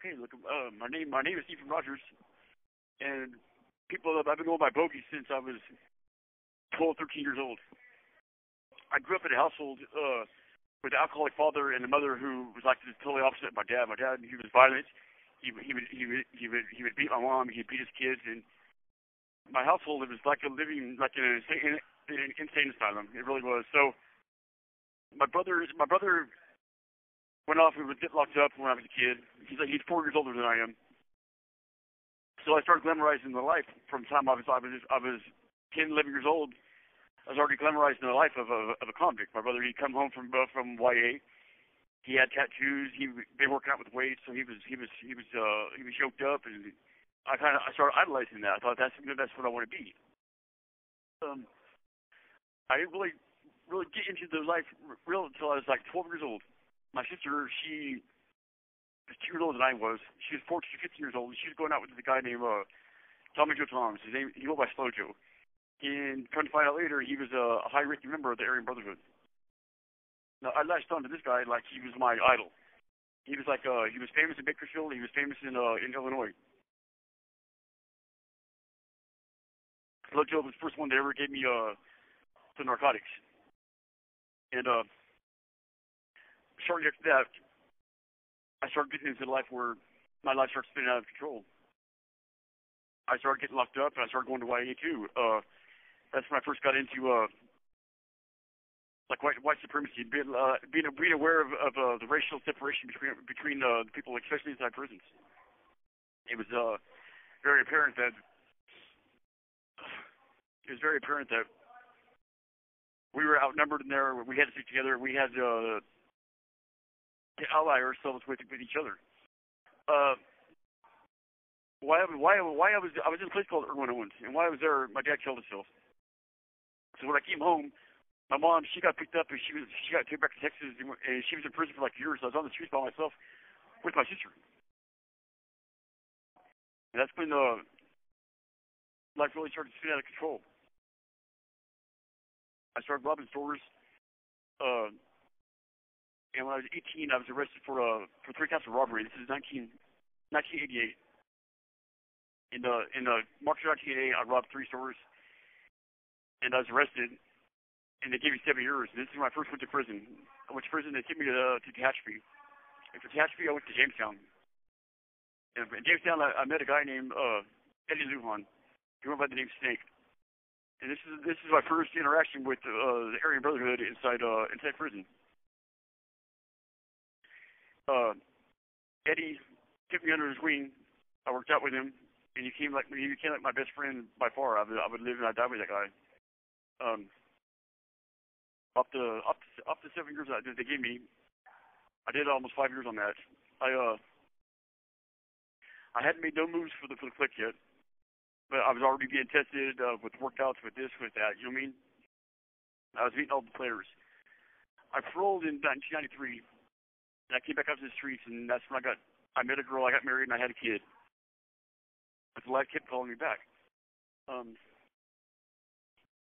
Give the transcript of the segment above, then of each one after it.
okay, look, uh, my name my name is Stephen Rogers, and people I've been going by Bogey since I was 12, 13 years old. I grew up in a household uh, with an alcoholic father and a mother who was like the totally opposite of my dad. My dad, he was violent. He he would he would he would he would beat my mom. He'd beat his kids, and my household it was like a living like in an insane, in an insane asylum. It really was. So my brother my brother went off and was get locked up when I was a kid. He's like he's four years older than I am. So I started glamorizing the life from the time I was I was I was 10, 11 years old. I was already glamorizing the life of a of a convict. My brother he'd come home from uh, from YA. He had tattoos. He been working out with weights, so he was he was he was uh he was yoked up, and I kind of I started idolizing that. I thought that's that's what I want to be. Um, I didn't really really get into the life real until I was like 12 years old. My sister, she was two years older than I was. She was 14, 15 years old. She was going out with a guy named uh, Tommy Joe Toms. His name, he went by Slow Joe. And come to find out later, he was a, a high-ranking member of the Aryan Brotherhood. Now, I latched on to this guy like he was my idol. He was like, uh, he was famous in Bakersfield. He was famous in uh, in Illinois. Slow Joe was the first one that ever gave me uh, the narcotics. And uh, shortly after that, I started getting into life where my life started spinning out of control. I started getting locked up, and I started going to YA too. Uh, that's when I first got into uh, like white white supremacy, being uh, being, being aware of, of uh, the racial separation between between uh, the people, especially inside prisons. It was uh, very apparent that it was very apparent that we were outnumbered in there. We had to stick together. We had uh, ally ourselves with with each other. Uh, why why why I was I was in a place called Irwin Owens, and while I was there, my dad killed himself. So when I came home, my mom she got picked up and she was she got taken back to Texas, and, she was in prison for like years. So I was on the streets by myself with my sister, and that's when the life really started to spin out of control. I started robbing stores. Uh, and when I was 18, I was arrested for uh for three counts of robbery. This is 19, 1988. In the in the March 1988, I robbed three stores, and I was arrested, and they gave me seven years. This is when I first went to prison. I went to prison. They took me to uh, to Tehachapi. And from Tehachapi, I went to Jamestown. And in Jamestown, I, I met a guy named uh, Eddie Lujan. He went by the name Snake and this is this is my first interaction with uh, the Aryan Brotherhood inside uh, inside prison. Uh, Eddie took me under his wing. I worked out with him, and he came like he became like my best friend by far. I would I would live and I die with that guy. Um, up to up to, up to seven years that they gave me, I did almost five years on that. I uh I hadn't made no moves for the for the click yet but I was already being tested uh, with workouts, with this, with that. You know what I mean? I was meeting all the players. I paroled in 1993, and I came back out to the streets, and that's when I got. I met a girl, I got married, and I had a kid. But the life kept calling me back. Um,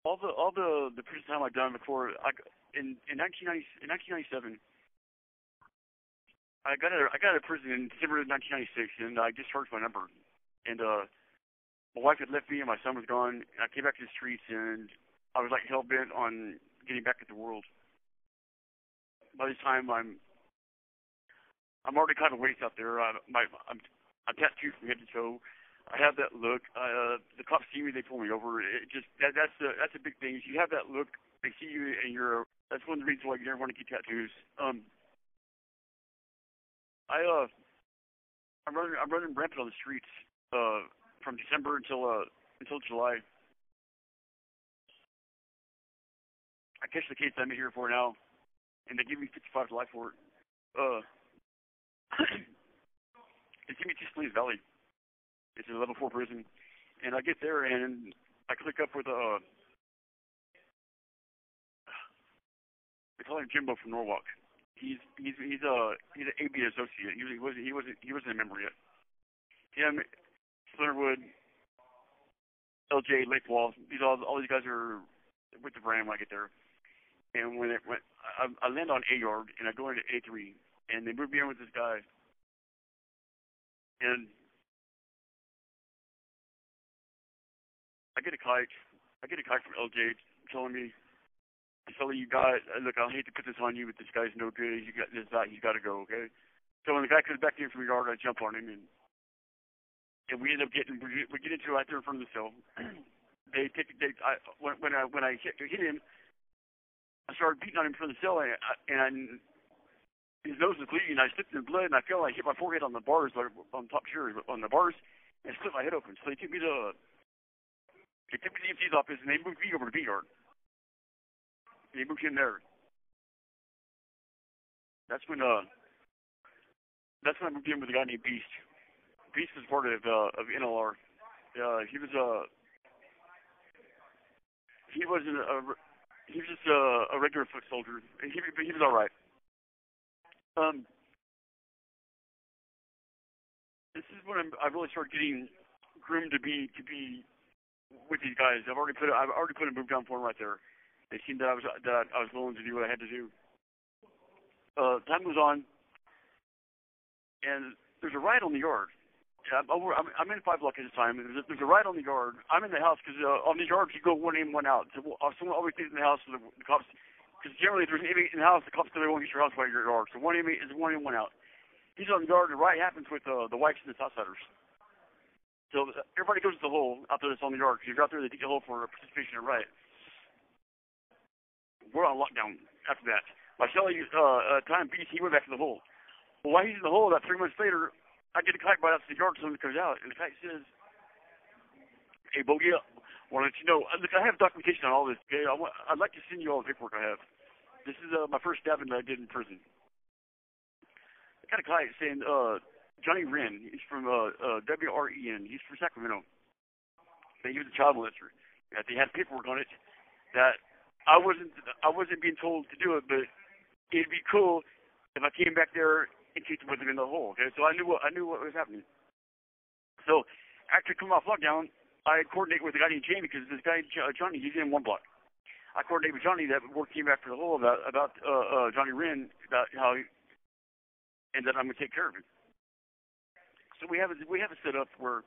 all the all the the prison time I'd done before, I in in 1990 in 1997. I got out I got out of prison in December of 1996, and I discharged my number. And uh, my wife had left me and my son was gone. And I came back to the streets and I was like hell bent on getting back at the world. By this time, I'm I'm already kind of waste out there. I, my I'm I'm tattooed from head to toe. I have that look. Uh, the cops see me, they pull me over. It just that that's a that's a big thing. Is you have that look, they see you, and you're. That's one of the reasons why you never want to get tattoos. Um, I uh, I'm running I'm running rampant on the streets. Uh, from December until uh until July. I catch the case I'm here for now, and they give me 55 to life for it. Uh, they give me to Valley. It's a level four prison, and I get there and I click up with uh, they call him Jimbo from Norwalk. He's he's he's a he's an AB associate. He was he wasn't he wasn't a member yet. Him Splinterwood, LJ, Lake Wall. These all all these guys are with the brand when I get there. And when it when I, I land on A yard and I go into A three and they moved me in with this guy. And I get a kite. I get a kite from LJ telling me, "Sully, you got look. I'll hate to put this on you, but this guy's no good. You got this. That he's got to go. Okay." So when the guy comes back in from the yard, I jump on him and and we end up getting we, get into it right there in front of the cell. they take they I when when I when I hit, hit him, I started beating on him from the cell and I, and his nose was bleeding. I slipped in blood and I fell. I hit my forehead on the bars on top sure on the bars and split my head open. So they took me to they took me to the EMT's office and they moved me over to B yard. They moved him there. That's when uh that's when I moved in with a guy named Beast. Beast was part of uh, of NLR. Uh, he was a uh, he wasn't a he was just a, a regular foot soldier. He he was all right. Um, this is when I'm, I really started getting groomed to be to be with these guys. I've already put I've already put a move down for them right there. They seemed that I was that I was willing to do what I had to do. Uh, time goes on, and there's a riot on the yard. I'm over. I'm, I'm in five block at the time. There's a, there's a riot on the yard. I'm in the house because uh, on the yard you go one in, one out. So uh, someone always stays in the house. So the, the cops, because generally if there's an inmate in the house, the cops tell everyone get your house by your yard. So one inmate is one in, one out. He's on yard. The riot happens with uh, the whites and the Southsiders. So everybody goes to the hole out there that's on the yard. Because you're out there, they dig the hole for participation in riot. We're on lockdown after that. My cellie, uh, uh, time beast, he went back to the hole. Well, while he's in the hole, about three months later, I get a kite right out to the yard, someone comes out, and the kite says, "Hey, Bogey, I want to know. Uh, look, I have documentation on all this. Okay, i i'd like to send you all the paperwork I have. This is uh, my first stabbing that I did in prison. I got a kite saying, uh, Johnny Wren. He's from uh, uh, WREN. He's from Sacramento. And he was a child molester. That they had paperwork on it that I wasn't I wasn't being told to do it, but it'd be cool if I came back there and kicked with him in the hole. Okay, so I knew what I knew what was happening. So after coming off lockdown, I coordinate with a guy named Jamie because this guy uh, Johnny he's in one block. I coordinate with Johnny that work came for the hole about about uh, uh, Johnny Wren about how he, and that I'm gonna take care of him. So we have a, we have a setup where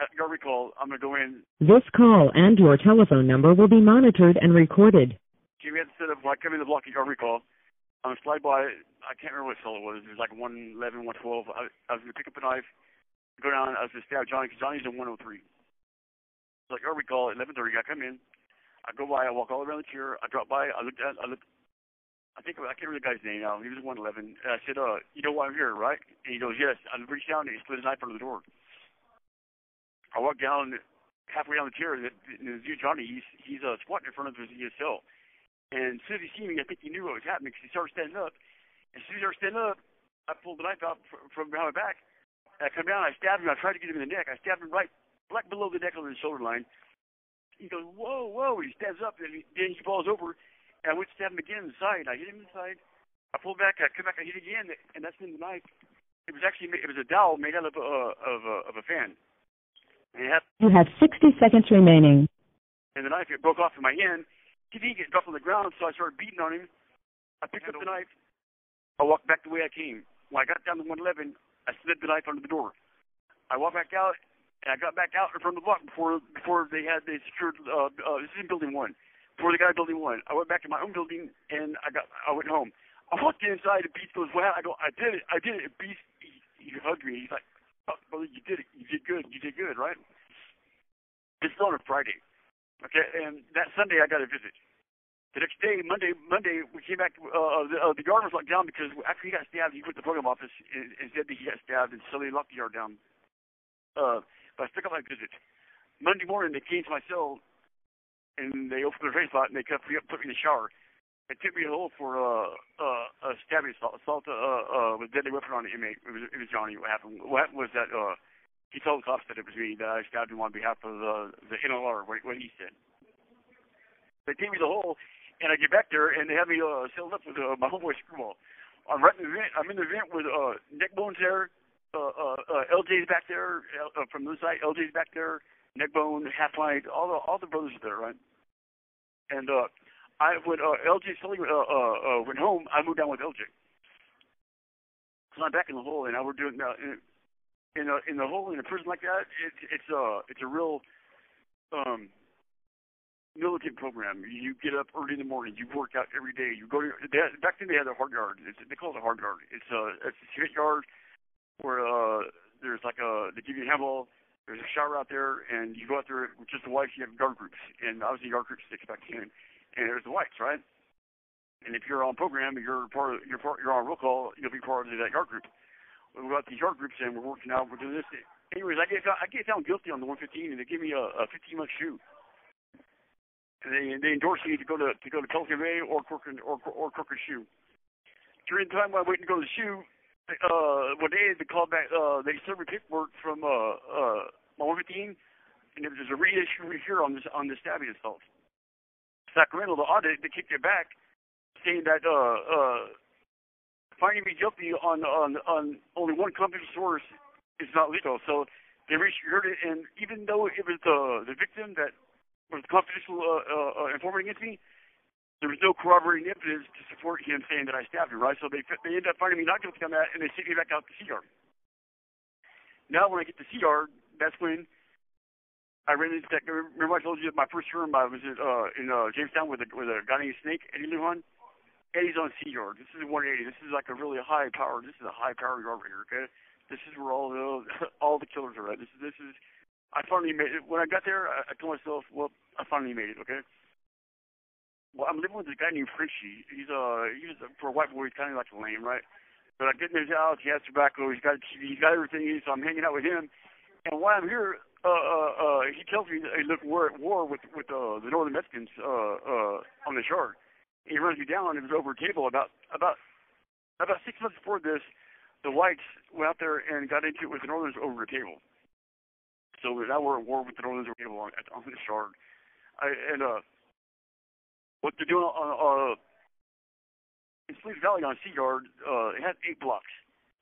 at your recall I'm gonna go in. This call and your telephone number will be monitored and recorded. Jimmy had to set up when I come in the block at your recall. I'm gonna slide by. I can't remember what cell it was. It was like 111, 112. I, I was gonna pick up a knife, go down. I was gonna stab Johnny because Johnny's in 103. Like, I recall at 11:30. I come in. I go by. I walk all around the chair. I drop by. I looked at. I looked. I think I can't remember the guy's name now. He was 111. And I said, "Uh, you know why I'm here, right?" And he goes, "Yes." I reached down and he slid a knife under the door. I walk down halfway down the chair, and the dude Johnny, he's he's uh, squatting in front of his, his. And as soon as he seen me, I think he knew what was happening because he started standing up. As soon as I started standing up, I pulled the knife out from behind my back. And I come down, I stabbed him. I tried to get him in the neck. I stabbed him right, right below the neck on the shoulder line. He goes, whoa, whoa. He stands up, and he, then he falls over. And I went to stab him again in the side. I hit him in the side. I pulled back. I come back. I hit again, and that's when the knife. It was actually it was a dowel made out of a of a, of a fan. And had, You have 60 seconds remaining. and the knife it broke off in my hand. He didn't get dropped on the ground, so I started beating on him. I picked up the knife. I walked back the way I came. When I got down to 111, I slid the knife under the door. I walked back out, and I got back out in front of the block before before they had they secured. Uh, uh, this is in building one. Before they got building one, I went back to my own building, and I got I went home. I walked inside, and Beast goes, "Well, I go, I did it, I did it." And Beast, he, he hugged me. He's like, oh, "Brother, you did it. You did good. You did good, right?" This is on a Friday. Okay, and that Sunday I got a visit. The next day, Monday, Monday we came back. Uh, the, uh, the yard was locked down because after he got stabbed, he went to the program office and, and said that he got stabbed, and so they locked the yard down. Uh, but I stuck up my visit. Monday morning, they came to my cell, and they opened their face lot, and they kept me up, put me in the shower. They took me to hole for uh, uh, a stabbing assault, assault uh, uh, with deadly weapon on the inmate. It was, it was Johnny. What happened? What happened was that uh, he told the cops that it was me that I stabbed him on behalf of the the NLR. What, what he said. They take me the hole, and I get back there, and they have me uh, sealed up with uh, my homeboy Screwball. I'm right in the vent. I'm in the vent with uh, Neck Bones there. Uh, uh, uh, LJ's back there uh, uh, from this side. LJ's back there. Neckbone, Half Light, all the all the brothers are there, right? And uh, I when uh, LJ Sully uh, uh, uh, went home, I moved down with LJ. So I'm back in the hole, and now we're doing. Uh, in a in the hole in a prison like that, it's it's a it's a real um militant program. You get up early in the morning, you work out every day. You go to they back then they had a hard yard. It's, they call it a hard yard. It's a it's a cigarette yard where uh there's like a they give you a handball. There's a shower out there, and you go out there with just the whites. You have yard groups, and obviously yard groups six back in, and there's the whites, right? And if you're on program, you're part of you're part you're on roll call. You'll be part of that yard group. We got these yard groups, and we're working out. We're doing this. Anyways, I get I get found guilty on the 115, and they give me a, a 15 month shoe and they they endorse me to go to to go to Pelican Bay or Corcoran or or Corcoran Shoe. During the time I'm waiting to go to the shoe, uh, day they called back. Uh, they served me paperwork from uh uh 115, and there was a reissue here on this on this stabbing assault. Sacramento, the audit, they kicked it back, saying that uh uh finding me guilty on on on only one company source is not legal. So they reissued it, and even though it was the the victim that was confidential uh, uh, uh, informant against me, there was no corroborating evidence to support him saying that I stabbed him, right? So they they ended up finding me not guilty on that, and they sent me back out to CR. Now when I get to CR, that's when I ran into that. Remember I told you my first term I was at, uh, in uh, Jamestown with a with a guy named Snake, Eddie Lujan. Eddie's on CR. This is 180. This is like a really high power. This is a high power yard right here. Okay, this is where all the all the killers are at. This is this is I finally made it. When I got there, I, I told myself, well, I finally made it, okay? Well, I'm living with this guy named Fritchie. He's, uh, he's, for a white boy, he's kind of like a lame, right? But I get in his house, he has tobacco, He's got he's got everything, so I'm hanging out with him. And while I'm here, uh, uh, uh, he tells me, hey, look, we're at war with, with, uh, the Northern Mexicans, uh, uh, on the shore. And he runs me down, and it was over a table about, about, about six months before this, the whites went out there and got into it with the Northerners over a table. So now we're at war with the Northern People on, on the shard. I, and uh, what they're doing on uh, in Sleep Valley on Sea Yard, uh, it has eight blocks.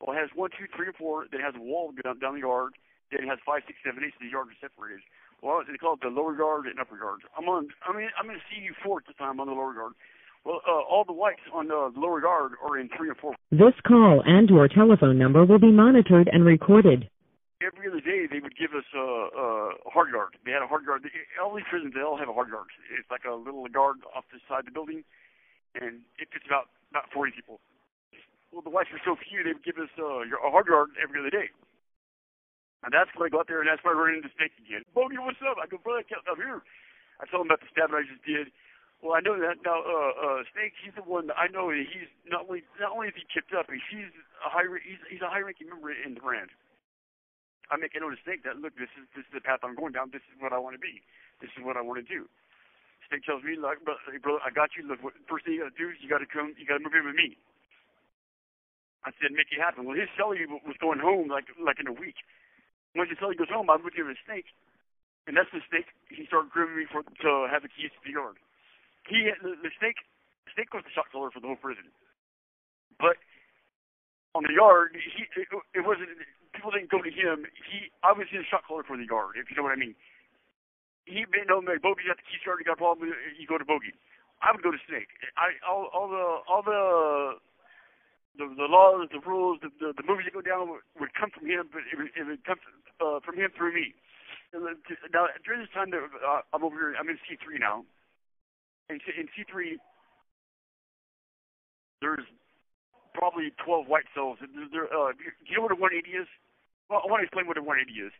Well, it has one, two, three, or four. Then it has a wall down, down the yard. Then it has five, six, seven, eight. So the yards are separated. Well, they call it the lower yard and upper yard. I'm on. I mean, I'm in CU four at the time on the lower yard. Well, uh, all the whites on uh, the lower yard are in three and four. This call and your telephone number will be monitored and recorded every other day they would give us a, a hard yard. They had a hard yard. All these prisons they all have a hard yard. It's like a little yard off the side of the building, and it fits about about 40 people. Well, the whites were so few they would give us uh, a hard yard every other day. And that's when I go out there and that's when I run into Snake again. Bogey, what's up? I go, brother, I'm here. I tell him about the stabbing I just did. Well, I know that now. Uh, uh, Snake, he's the one that I know. He's not only not only is he tipped up, he's a high he's he's a high ranking member in the brand. I make no mistake that look, this is this is the path I'm going down. This is what I want to be. This is what I want to do. Snake tells me, like, brother, I got you. Look, what, first thing you got to do is you got to come, you got to move in with me. I said, make it happen. Well, his cellie was going home like like in a week. Once his cellie goes home, I moved in with Snake, and that's the Snake. He started grooming me for to have the keys to the yard. He the, the Snake Snake was the shot caller for the whole prison, but on the yard, he it, it wasn't people didn't go to him. He I was shot caller for the yard, if you know what I mean. He made no like Bogey's got the key you got a problem, you go to Bogey. I would go to Snake. I all all the all the the, the laws, the rules, the, the the movies that go down would, would come from him, but it would, it would come uh, from him through me. And now during this time that uh, I'm over here, I'm in C3 now. And in C3, there's probably 12 white cells. Uh, do you know what a 180 is? Well, I want to explain what a 180 is.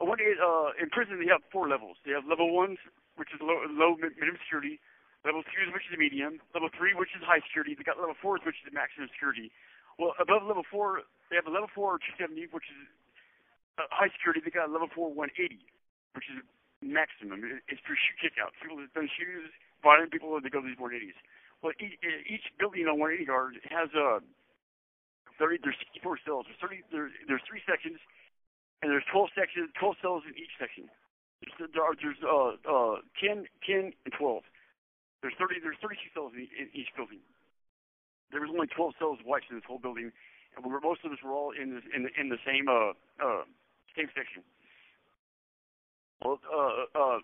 A 180, uh, in prison, they have four levels. They have level one, which is low, low minimum security. Level two, which is medium. Level three, which is high security. They got level four, which is maximum security. Well, above level four, they have a level four 270, which is uh, high security. They got a level four 180, which is maximum. It's for shoe kickouts. People that done shoes, violent people, they go to these 180s. Well, each, each building on 180 yard has a 30, there's 64 cells. There's 30, there's, there's three sections, and there's 12 sections, 12 cells in each section. There's, there are, there's uh, uh, 10, 10, and 12. There's 30, there's 32 cells in, in each building. There was only 12 cells whites in this whole building, and we were, most of us were all in, in, the, in the same, uh, uh, same section. Well, uh, uh,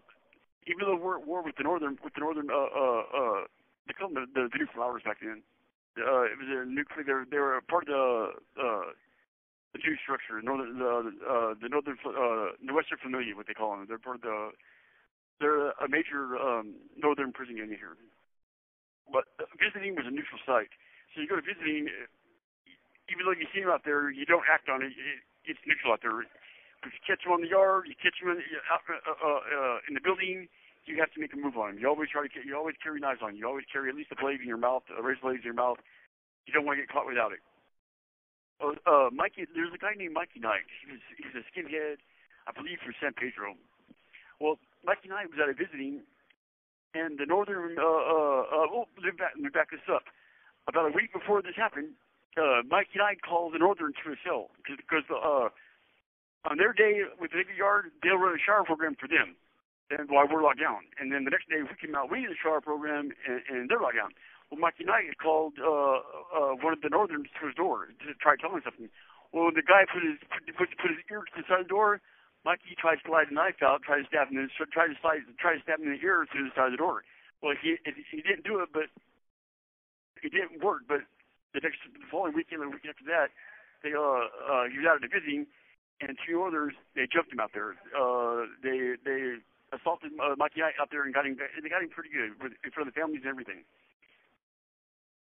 even though we're at war with the northern, with the northern, uh, uh, uh, they called them the, the, the new flowers back then uh, it was a nuclear. They were, they were part of the uh, the two structure, northern the uh, the northern uh, the Nuestra Familia, what they call them. They're part of the they're a major um, northern prison unit here. But visiting was a neutral site, so you go to visiting. Even though you see them out there, you don't act on it. it it's neutral out there. If you catch them on the yard, you catch them in, uh, uh, uh, in the building, you have to make a move on them. You always try to you always carry knives on you. Always carry at least a blade in your mouth, a razor blade in your mouth. You don't want to get caught without it. Uh, uh, Mikey, there's a guy named Mikey Knight. He was, he's a skinhead, I believe, from San Pedro. Well, Mikey Knight was out of visiting, and the northern, uh, uh, uh, oh, let me back, let me back this up. About a week before this happened, uh, Mikey Knight called the northern to his cell because uh, on their day with the yard, they'll run a shower program for them, and while we're locked down. And then the next day, we came out, we did a shower program, and, and they're locked down. Well, Mikey Knight called uh, uh, one of the Northerns to his door to try telling something. Well, the guy put his put, put his ear to the side of the door. Mikey tried to slide the knife out, tried to stab him, in, tried to slide, tried to stab him in the ear through the side of the door. Well, he he didn't do it, but it didn't work. But the next the following weekend, the weekend after that, they uh, uh he was out of the visiting, and two others they jumped him out there. Uh, they they assaulted uh, Mikey out there and got him. They got him pretty good in front of the families and everything.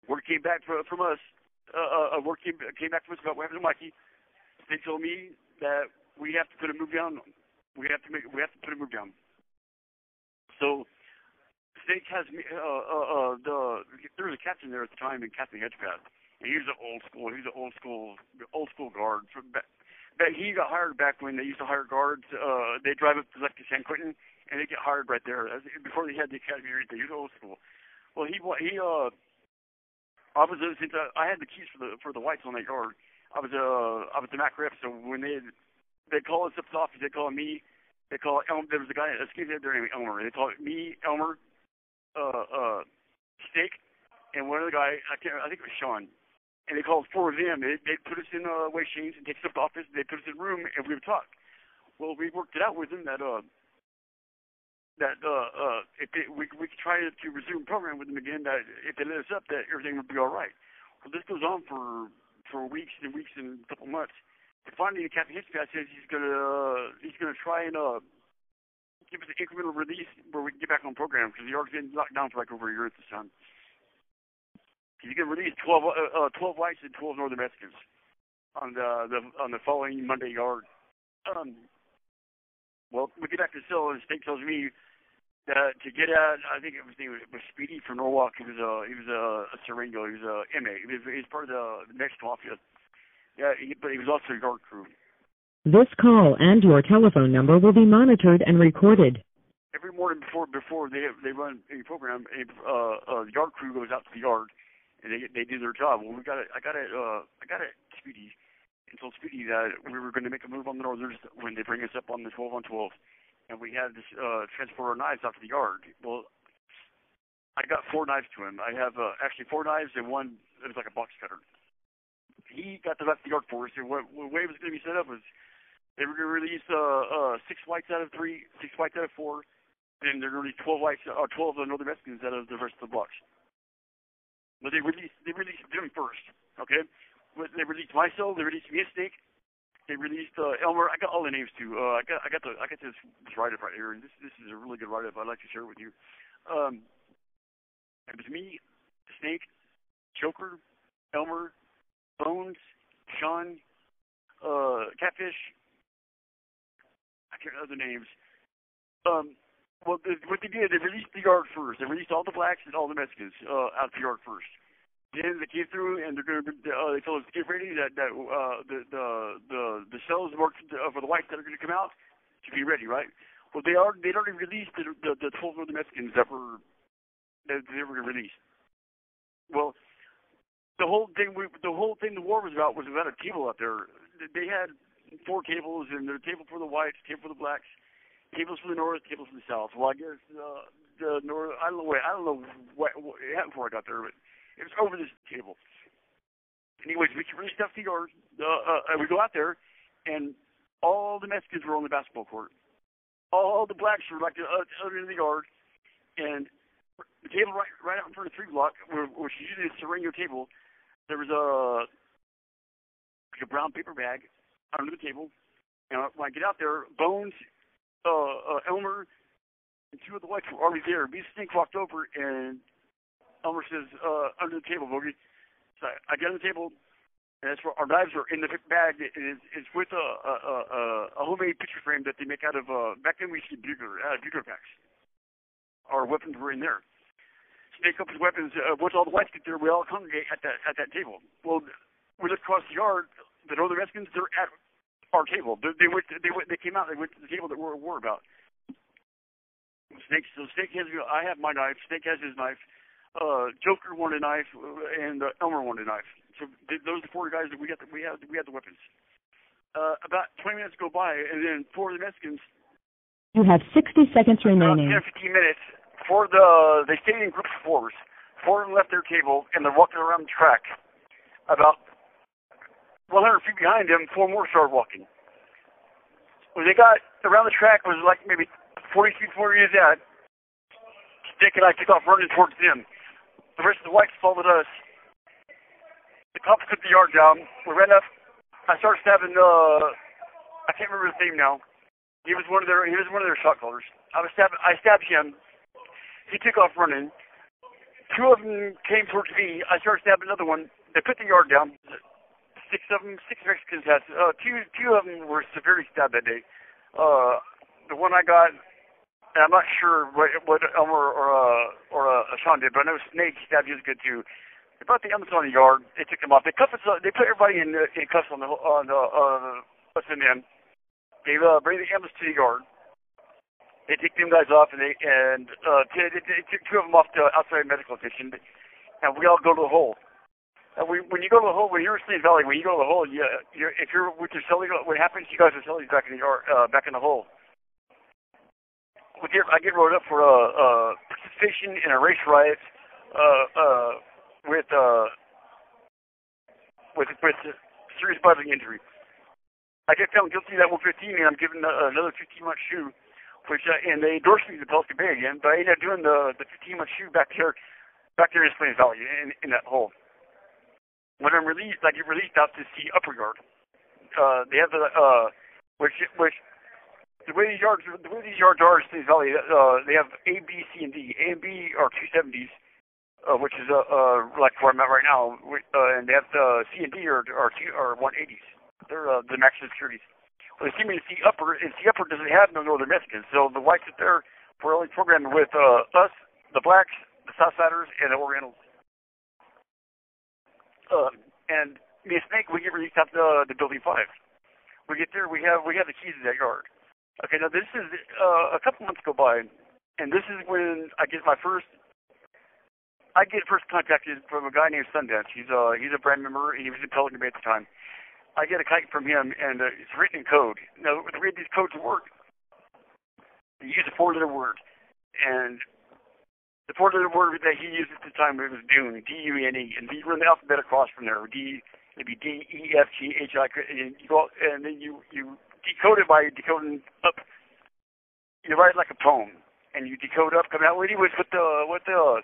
Word came back from, from us. Uh, uh, word came, came back to us about what happened to Mikey. They told me that we have to put a move down. We have to make. We have to put a move down. So, Snake has me. Uh, uh, uh, the there was a captain there at the time, and Captain Hedgepath. And he was an old school. He was an old school, old school guard. From back, he got hired back when they used to hire guards. Uh, they drive up to like to San Quentin, and they get hired right there before they had the academy or anything. He old school. Well, he he uh I was uh, since uh, I had the keys for the for the whites on that yard. I was uh I was the Mac rep, so when they they call us up to the office, they call me. They call Elmer. There was a guy, a skinhead there named Elmer. They call me, Elmer, uh, uh, Steak, and one other guy. I can't. I think it was Sean. And they called four of them. They they put us in uh, waste chains and take us up to the office. They put us in a room and we would talk. Well, we worked it out with them that uh that uh, uh, if they, we we could try to resume program with them again, that if they let us up, that everything would be all right. Well, this goes on for for weeks and weeks and a couple months. Finally, Captain Hitchcock says he's gonna uh, he's gonna try and uh, give us an incremental release where we can get back on program because the yard's been locked down for like over a year at this time. He's gonna release 12 uh, uh, 12 whites and 12 northern Mexicans on the the on the following Monday yard. Um, well, we get back to the cell, and State tells me that to get out. I think it was, it was Speedy from Norwalk. He was a he was a, a Sureño. He was a MA. He was, he was part of the, the Mexican Mafia. Yeah, he, but he was also a guard crew. This call and your telephone number will be monitored and recorded. Every morning before before they they run a program, a uh, uh, yard crew goes out to the yard and they they do their job. Well, we got it. I got it. Uh, I got it. Speedy and told Speedy that we were going to make a move on the Northerners when they bring us up on the 12 on 12, and we had to uh, transport our knives out to the yard. Well, I got four knives to him. I have uh, actually four knives and one it was like a box cutter. He got the of the yard for us. And what, what way it was going to be set up was they were going to release uh, uh, six whites out of three, six whites out of four, and they're going to release 12 whites, uh, 12 of the Northern Mexicans out of the rest of the blocks. But they released they released them first, okay? they released myself, they released Mystic, they released uh, Elmer. I got all the names too. Uh, I got I got the I got this, this write up right here, and this this is a really good write up. I'd like to share it with you. Um, it was me, Snake, Joker, Elmer, Bones, Sean, uh, Catfish. I can't remember the names. Um, well, the, what they did, they released the yard first. They released all the blacks and all the Mexicans uh, out of the yard first then they came through and they're going to uh, they told us to get ready that that uh, the the the the cells work uh, for the whites that are going to come out to be ready, right? Well, they are they'd already released the the, the 12 Northern Mexicans that were that they were going to release. Well, the whole thing we, the whole thing the war was about was about a table out there. They had four tables and a table for the whites, table for the blacks, tables for the north, tables for the south. Well, I guess uh, the north I don't know wait I don't know what, what happened before I got there, but it was over this table. Anyways, we really stuffed the yard. Uh, uh, we go out there, and all the Mexicans were on the basketball court. All the blacks were like the uh, out in the yard, and the table right right out in front of three block, where, which is usually a Sureño table, there was a like a brown paper bag under the table. And when I get out there, Bones, uh, uh, Elmer, and two of the whites were already there. Me and Snake walked over, and Elmer says, uh, under the table, Bogey. So I, I get on the table, and that's where our knives are in the bag. It is it's with a, a, a, a homemade picture frame that they make out of, uh, back then we used to bugler, uh, packs. Our weapons were in there. Snake up his weapons. Uh, once all the whites get there, we all congregate at that at that table. Well, we look across the yard. The Northern Mexicans, they're at our table. They, they went. They went. They came out. They went to the table that we're at war about. Snake. So Snake has. I have my knife. Snake has his knife. Uh, Joker wanted a knife, and uh, Elmer wanted a knife. So th- those are the four guys that we got. The, we had. We had the weapons. Uh, about 20 minutes go by, and then four of the Mexicans. You have 60 seconds remaining. About 10 15 minutes. Four of the they stayed in groups of fours. Four of them left their table, and they're walking around the track. About 100 feet behind them, four more started walking. When they got around the track, was like maybe 40 feet from he is at. Dick and I took off running towards them. The rest of the whites followed us. The cops took the yard down. We ran up. I started stabbing. Uh, I can't remember his name now. He was one of their. He was one of their shot callers. I was stabbing. I stabbed him. He took off running. Two of them came towards me. I started stabbing another one. They put the yard down. Six of them, six Mexicans had. Uh, two, two of them were severely stabbed that day. Uh, the one I got, and I'm not sure what what Elmer or uh, or uh, Sean did, but I know Snake stabbed his good too. They brought the ambulance on the yard. They took them off. They cuffed us. They put everybody in, uh, in cuffs on the on the uh, what's the name? They uh, bring the ambulance to the yard. They take them guys off, and they and uh, they, they, they took two of them off to outside medical attention, and we all go to the hole. And we, when you go to the hole, when you're in Snake Valley, when you go to the hole, you, you're, if you're with your celly, what happens? You guys are cellies back in the yard, uh, back in the hole. We get, I get wrote up for uh, uh, participation in a race riot uh, uh, with uh, with with serious bodily injury. I get found guilty of that 115, and I'm given uh, another 15 month shoe, which uh, and they endorsed me to Pelican Bay again. But I ended up doing the the 15 month shoe back here, back there in Salinas Valley in, in that hole. When I'm released, I get released out to see Upper Yard. Uh, they have the uh, which which the way these yards the way these yards are in Salinas Valley, uh, they have A, B, C, and D. A and B are 270s. Uh, which is uh, uh, like where I'm at right now, uh, and they have the C and D are are, two, are 180s. They're uh, the maximum securities. Well, they seem to see upper, and see upper doesn't have no Northern Mexicans, so the whites up there were only programmed with uh, us, the blacks, the Southsiders, and the Orientals. Uh, and me and Snake, we get released out to the building five. We get there, we have we have the keys to that yard. Okay, now this is uh, a couple months go by, and this is when I get my first I get first contacted from a guy named Sundance. He's a he's a brand member. He was in Pelican Bay at the time. I get a kite from him, and uh, it's written in code. Now, the way these codes work, you use a four-letter word, and the four-letter word that he used at the time it was Dune, D-U-N-E, and you run the alphabet across from there. D, it'd be D, E, F, G, H, I, and you go, and then you you decode it by decoding up. You write like a poem, and you decode up. Come out. He was, what the what the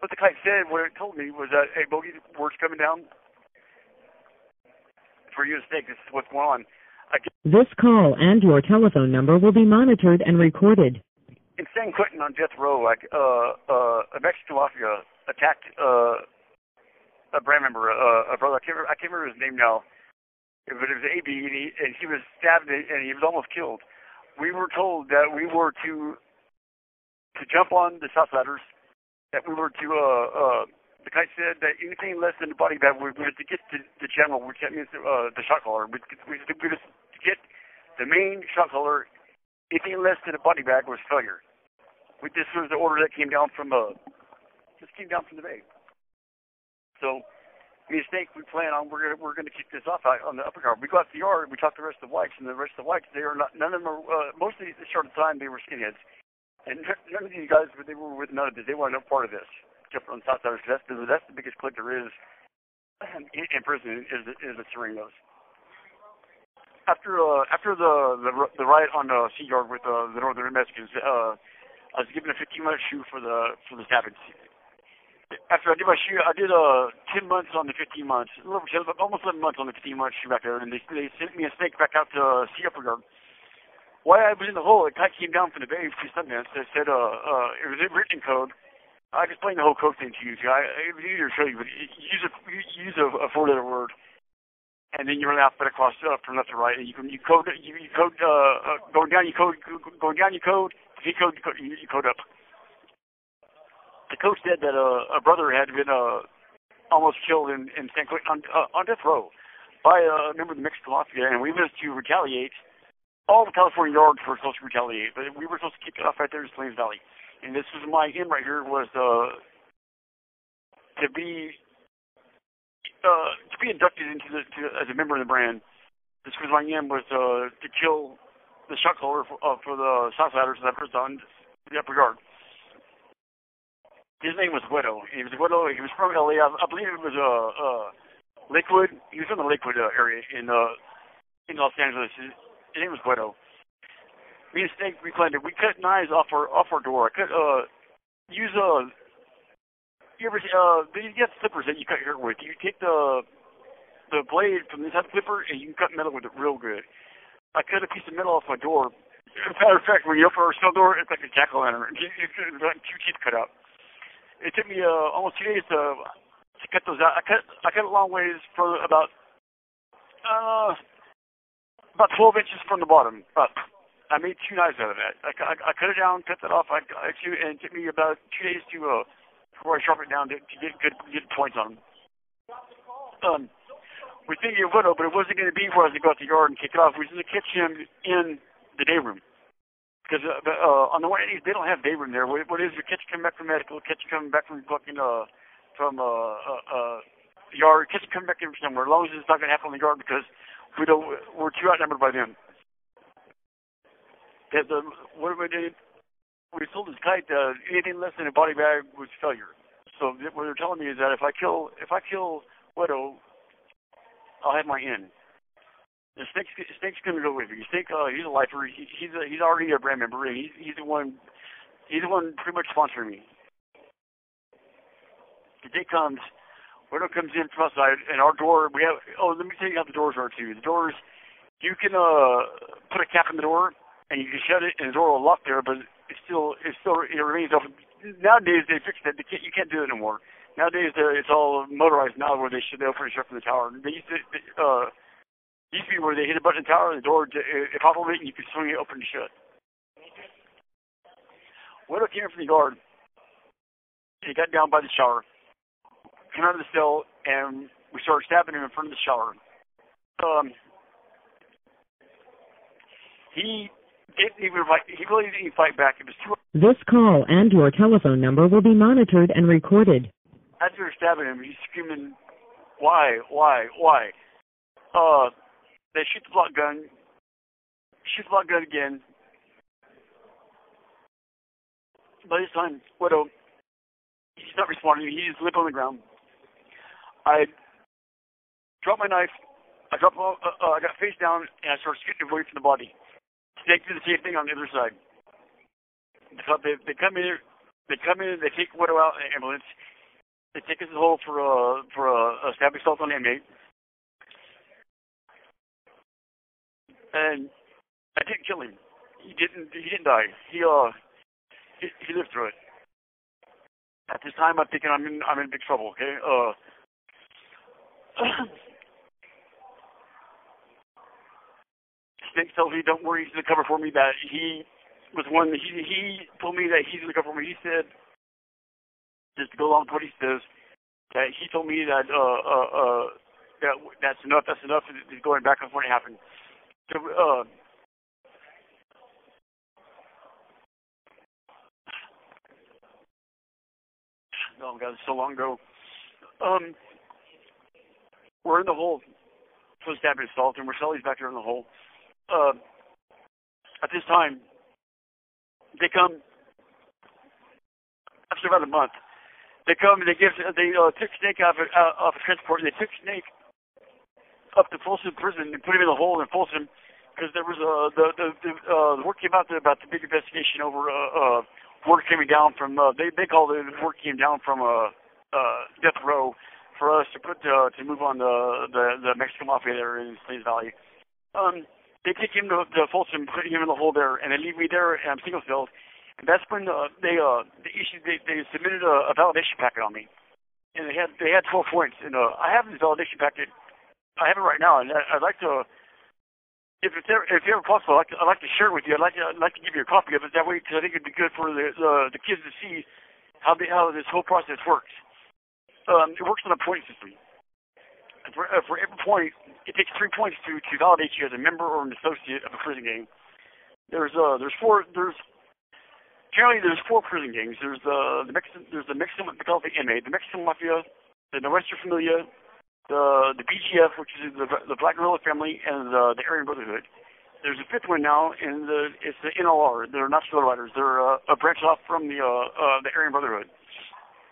what the kite said, what it told me was that, hey, Bogey, word's coming down for you to stay. This is what's going on. This call and your telephone number will be monitored and recorded. In San Quentin on death row, like uh, uh, a Mexican mafia attacked uh, a brand member, uh, a brother. I can't, remember, I can't remember his name now, but it was AB, and he, and he was stabbed and he was almost killed. We were told that we were to to jump on the Southsiders that we were to, uh, uh, the guy said that anything less than the body bag, we were to get to the general, which that means uh, the shot caller. We were to get the main shot caller. Anything less than a body bag was failure. This was the order that came down from, uh, just came down from the bay. So, me and Snake, we plan on we're gonna we're gonna kick this off on the upper guard. We go out to the yard, we talk to the rest of the whites, and the rest of the whites, they are not none of them are uh, mostly the short of time they were skinheads. And none of these guys, they were with none of this. They weren't no part of this. Except on Southsiders, that's the that's the biggest clique there is in, in prison is is the Sureños. After uh, after the, the the riot on the sea yard with uh, the Northern Mexicans, uh, I was given a 15 minute shoot for the for the stabbings. after I did my shoe, I did uh ten months on the fifteen months, a little, almost eleven months on the fifteen months shoe back there, and they they sent me a snake back out to uh, Yard. While I was in the hole, a guy came down from the bay to Sundance that said uh uh it was in written code. I explained the whole code thing to you. I it was easier to show you, but use a use a, a four letter word, and then you run alphabet across uh, from left to right, and you can you code you, you code uh, uh going down you code going down you code you code you code, up the coach said that uh, a brother had been uh, almost killed in, in San Quentin on, uh, on death row by a member of the Mexican Mafia, and we were to retaliate. All the California yards were supposed to retaliate, but we were supposed to kick it off right there in Salinas Valley. And this was my in right here was uh, to be uh, to be inducted into the to, as a member of the brand. This was my in was uh, to kill the shot caller for, uh, for the Southsiders that was on the upper yard his name was Widow. He was Widow. He was from LA. I, I believe it was uh, uh, Lakewood. He was from the Lakewood uh, area in uh, in Los Angeles. His, his name was Widow. Me and Snake we planned it. We cut knives off our off our door. I cut uh use a. Uh, you ever uh you get clippers that you cut hair with. You take the the blade from this clipper and you can cut metal with it real good. I cut a piece of metal off my door. As a matter of fact, when you open our cell door, it's like a jack o' lantern. It's like two teeth cut out it took me uh, almost two days to to cut those out. I cut I cut a long ways for about uh about 12 inches from the bottom up. I made two knives out of that. I, I, I cut it down, cut that off. I, I and it took me about two days to uh before I sharpened it down to, to get good good points on them. Um, we thinking of widow, but it wasn't going to be for us to go out the yard and kick it off. We in the kitchen in the day room. Because uh, uh, on the 180s, they don't have day room there. What, what is your kitchen coming back from medical? Kitchen coming back from fucking uh from uh uh, uh yard. Kitchen coming back from somewhere. As long as it's not gonna happen on the yard because we don't we're too outnumbered by them. That the what we did we sold this kite. Uh, anything less than a body bag was failure. So what they're telling me is that if I kill if I kill Widow, I'll have my end. The Snake's, Snake's going to go with you. Snake, uh, he's a lifer. He, he's a, he's already a brand member, and he's he's the one he's the one pretty much sponsoring me. The day comes, Widow comes in from outside, and our door. We have. Oh, let me tell you how the doors are too. The doors, you can uh put a cap in the door, and you can shut it, and the door will lock there, but it still it still it remains open. Nowadays they fixed that. They can't, you can't do it anymore. Nowadays uh, it's all motorized now, where they should they open and shut from the tower. They used to. Uh, used to be where they hit a button tower, the door, if off of it, and you could swing it open and shut. Widow came in from the yard. He got down by the shower, came out of the cell, and we started stabbing him in front of the shower. Um, he didn't even fight. He really didn't fight back. It was too. This call and your telephone number will be monitored and recorded. We were stabbing him, he's screaming, "Why? Why? Why?" Uh, they shoot the block gun, shoot the block gun again. By this time, Widow, he's not responding. He's limp on the ground. I drop my knife. I drop. Uh, uh, I got face down, and I start scooting away from the body. They do the same thing on the other side. They, they come in. They come in. They take Widow out in the ambulance. They take us to the hole for a for a, a stab assault on the inmate. and I didn't kill him. He didn't. He didn't die. He uh, he, he lived through it. At this time, I'm thinking I'm in I'm in big trouble. Okay. Uh. Snake tells me, "Don't worry, he's gonna cover for me." That he was one. He he told me that he's gonna cover for me. He said, just to go along with what he says, that he told me that uh uh uh that that's enough. That's enough. He's going back on what happened to uh, oh god, so long ago. Um, we're in the hole. So stabbing assault, and Marcelli's back there in the hole. Uh, at this time, they come after about a month. They come and they give they uh, took Snake off of, uh, off of transport. And they took Snake up to Folsom Prison and put him in the hole in Folsom because there was uh, the the the, uh, the word came out there about the big investigation over uh, uh, word coming down from uh, they they call it word came down from uh, uh, death row for us to put uh, to move on the the, the Mexican mafia there in Salinas Valley. Um, they take him to, to Folsom, put him in the hole there, and they leave me there in um, Singlesville. That's when uh, they uh, they issued they, they submitted a, a validation packet on me, and they had they had 12 points. And uh, I have this validation packet. I have it right now, and I, I'd like to if it's ever, if ever possible, I'd like, to, I'd like to share it with you. I'd like to, I'd like to give you a copy of it that way because I think it'd be good for the the, the kids to see how the, how this whole process works. Um, it works on a point system. For, uh, for every point, it takes three points to to validate you as a member or an associate of a prison gang. There's uh there's four there's generally there's four prison gangs. There's uh, the Mexican there's the Mexican they call it the MA, the Mexican Mafia, the Nuestra Familia, the the BGF, which is the the Black Guerrilla family, and the the Aryan Brotherhood. There's a fifth one now, and the it's the NLR. They're Nazi Lowriders. They're uh, a branch off from the uh, uh, the Aryan Brotherhood.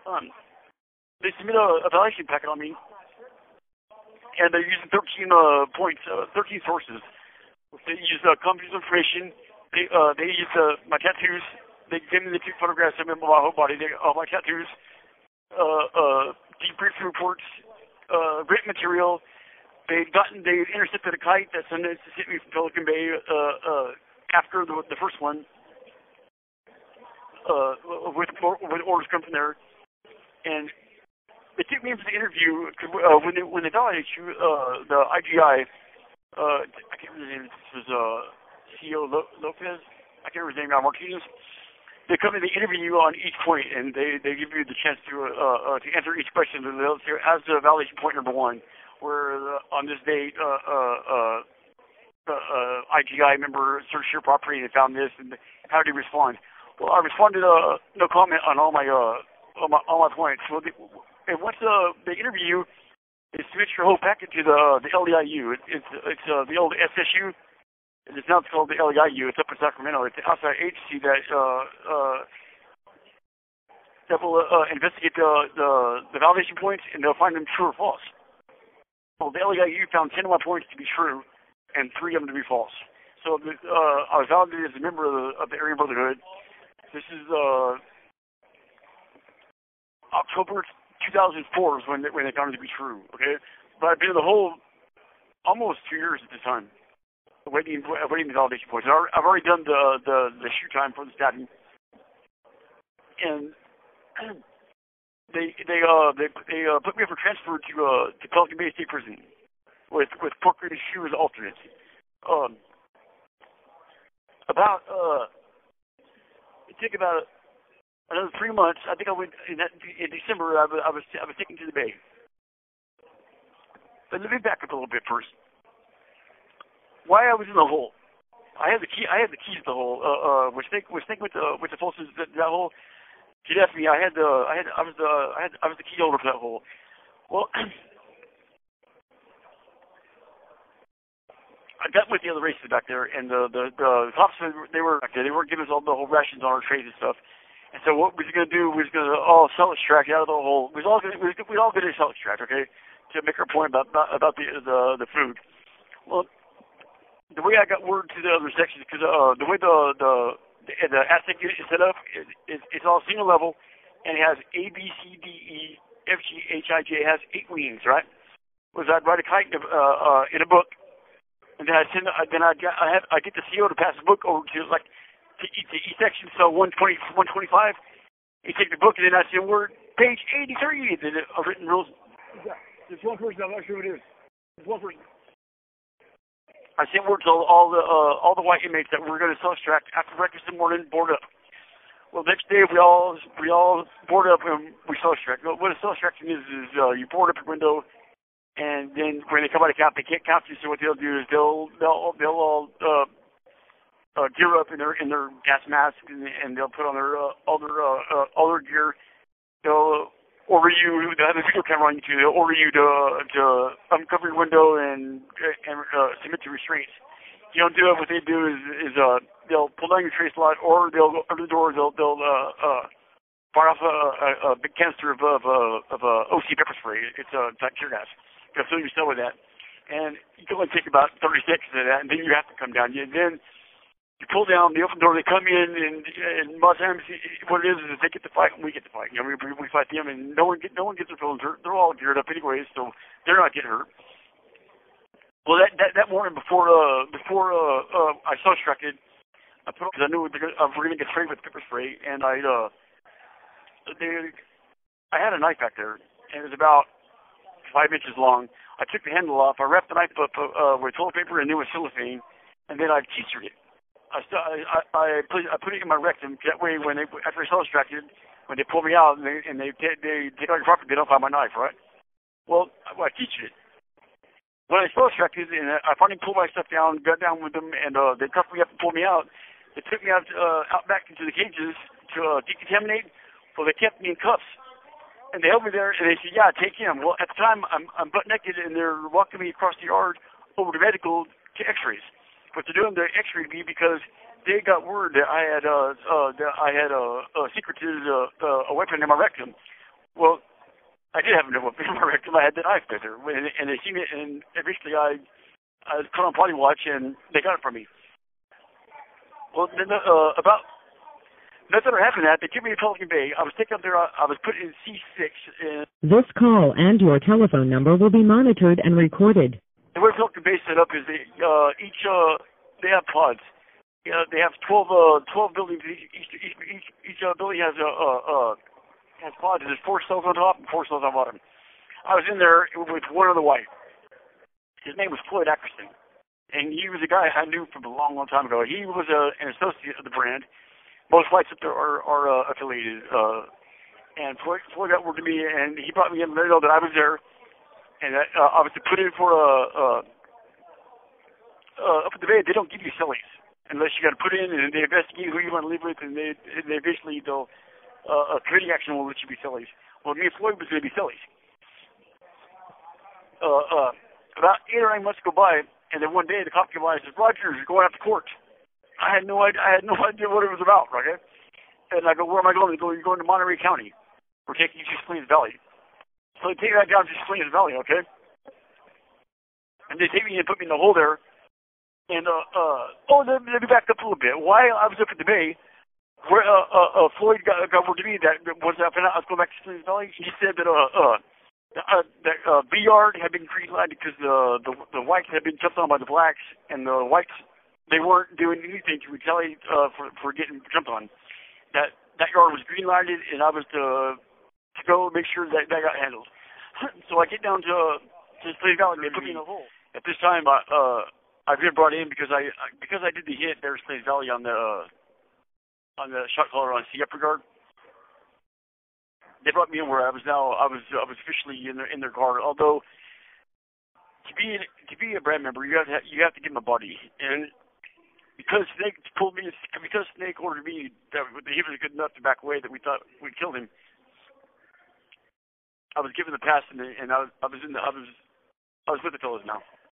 Um, they submit a, a evaluation packet on me, and they're using 13 uh, points, uh, 13 sources. They use uh, company's information. They uh, they use uh, my tattoos. They give me the two photographs of him, my whole body. They, all my tattoos. Uh, uh, debrief reports uh, written material. They'd gotten, they intercepted a kite that sent it hit me from Pelican Bay uh, uh, after the, the first one, uh, with, with orders come from there. And they took me in for the interview uh, when they when they validated you, uh, the IGI. Uh, I can't remember his name. This was uh, CEO Lopez. I can't remember his name now. Martinez they come in, they interview you on each point, and they they give you the chance to uh, uh, to answer each question. They'll say, as the validation point number one, where uh, on this date, uh, uh, uh, uh, IGI member searched your property and found this, and how did you respond? Well, I responded uh, no comment on all my uh, all my all my points. Well, the, and once uh, they interview you, they switch your whole packet to the the LEIU. It, it's it's uh, the old SSU it's now called the LEIU. It's up in Sacramento. It's outside agency that uh, uh, that will uh, investigate the, the the validation points and they'll find them true or false. Well, the LEIU found 10 of my points to be true and three of them to be false. So uh, I was validated as a member of the, of the Aryan Brotherhood. This is uh, October 2004 is when they, when they found it to be true. Okay, but I've been in the whole almost two years at this time waiting waiting the validation points. I've already done the the the SHU time for the stabbing, and they they uh they they uh, put me up for transfer to uh to Pelican Bay State Prison with with Porker and Shoe as alternates. Um, about uh it took about another three months. I think I went in that in December. I was I was I was taken to the Bay. But let me back up a little bit first why I was in the hole. I had the key. I had the keys to the hole. Uh, uh, think was think with the with the forces that, that hole. Get after me. I had the. I had. I was the. I had. I was the key holder for that hole. Well, I got with the other races back there, and the the the cops they were back there. They weren't giving us all the whole rations on our trays and stuff. And so what we was gonna do We was gonna all self-extract out of the hole. We was all gonna we was, we all gonna self-extract, okay, to make our point about about, about the the the food. Well, the way I got word to the other sections, because uh, the way the the the, the ASIC is set up, it, it, it's all single level, and it has A B C D E F G H I J. It has eight wings, right? Was I write a kite uh, uh, in a book, and then I send, uh, then I get, I have, I get the CO to pass the book over to like to, to E section, so 120, 125. You take the book, and then I send word page 83, then a written rules. There's one person I'm not sure who it is. There's one person. I sent word to all the uh, all the white inmates that we were going to self-extract after breakfast in the morning, board up. Well, next day we all we all board up and we self-extract. What a self-extraction is is uh, you board up your window, and then when they come out of camp, they can't count you. So what they'll do is they'll they'll they'll all uh, uh, gear up in their in their gas masks and, and they'll put on their uh, all their uh, uh, all their gear. They'll order you they have a video camera on you. They'll order you to to uncover your window and and uh, submit to restraints. You don't do it. What they do is is uh they'll pull down your tray slot, or they'll go under the door. They'll they'll uh uh fire off a, a, a big canister of of uh, of uh, OC pepper spray. It's a uh, tear gas. They'll fill yourself with that, and you can only take about 30 seconds of that, and then you have to come down. You then You pull down the open door, they come in, and and most times what it is is they get the fight and we get the fight. You know, we we fight them, and no one get no one gets their feelings hurt. They're all geared up anyways, so they're not getting hurt. Well, that that that morning before uh before uh uh I self-extracted, I put because I knew we were going to get sprayed with pepper spray, and I uh they I had a knife back there, and it was about five inches long. I took the handle off. I wrapped the knife up uh, with toilet paper and then with cellophane, and then I keistered it. I, st- I, I, put, I put it in my rectum. That way, when they after I self-extracted, when they pull me out and they and they they, they take out your property, they don't find my knife, right? Well, well I teach it. When I self-extracted and I finally pulled my stuff down, got down with them, and uh, they cuffed me up and pulled me out. They took me out uh, out back into the cages to uh, decontaminate. Well, they kept me in cuffs, and they held me there, and they said, "Yeah, take him." Well, at the time, I'm I'm butt naked, and they're walking me across the yard over to medical to X-rays but they're doing the X-ray me because they got word that I had uh, uh that I had a, a secreted uh, uh, a weapon in my rectum. Well, I did have a weapon in my rectum. I had the knife there, and, and they seen it, and eventually I I was put on potty watch, and they got it from me. Well, then uh, about nothing ever happened. That they took me to Pelican Bay. I was taken up there. I, I was put in C6. And this call and your telephone number will be monitored and recorded the way Pelican Bay set up is they uh, each uh, they have pods. Yeah, they have 12, uh, 12 buildings. Each each each, each, uh, building has a uh, uh, has pods. There's four cells on top and four cells on bottom. I was in there with one other white. His name was Floyd Ackerson, and he was a guy I knew from a long, long time ago. He was uh, an associate of the brand. Most whites up there are, are uh, affiliated. Uh, and Floyd, Floyd got word to me, and he brought me in. Me know that I was there and uh, obviously put in for a, a, uh, up at the bed. They don't give you cellies unless you got to put in and they investigate who you want to live with, and they and they eventually uh, a committee action will let you be cellies. Well, me and Floyd was going to be cellies. Uh, uh, about eight or nine months go by, and then one day the cop came by and says, "Rogers, you're going out to court." I had no idea. I had no idea what it was about. Okay, and I go, "Where am I going?" They go, "You're going to Monterey County. We're taking you to Salinas Valley." So they take that down to Salinas Valley, okay? And they take me and put me in the hole there. And, uh, uh, oh, let me, let me back up a little bit. While I was up at the bay, where, uh, uh, uh Floyd got, got word to me that was up and I was going back to Salinas Valley, he said that, uh, uh, uh, that uh, B yard had been green lighted because the, the the whites had been jumped on by the blacks, and the whites they weren't doing anything to retaliate uh, for for getting jumped on. That that yard was green lighted, and I was to to go make sure that that got handled. so I get down to uh, to Salinas Valley they put me in a hole. At this time, I, uh, I've been brought in because I because I did the hit there, at Salinas Valley on the uh, on the shot caller on C upper guard. They brought me in where I was now. I was I was officially in their in their guard. Although to be to be a brand member, you have to you have to give them a body and because Snake pulled me, because Snake ordered me that he was good enough to back away that we thought we killed him. I was given the pass, and, and I was I was in the I was I was with the fellas now.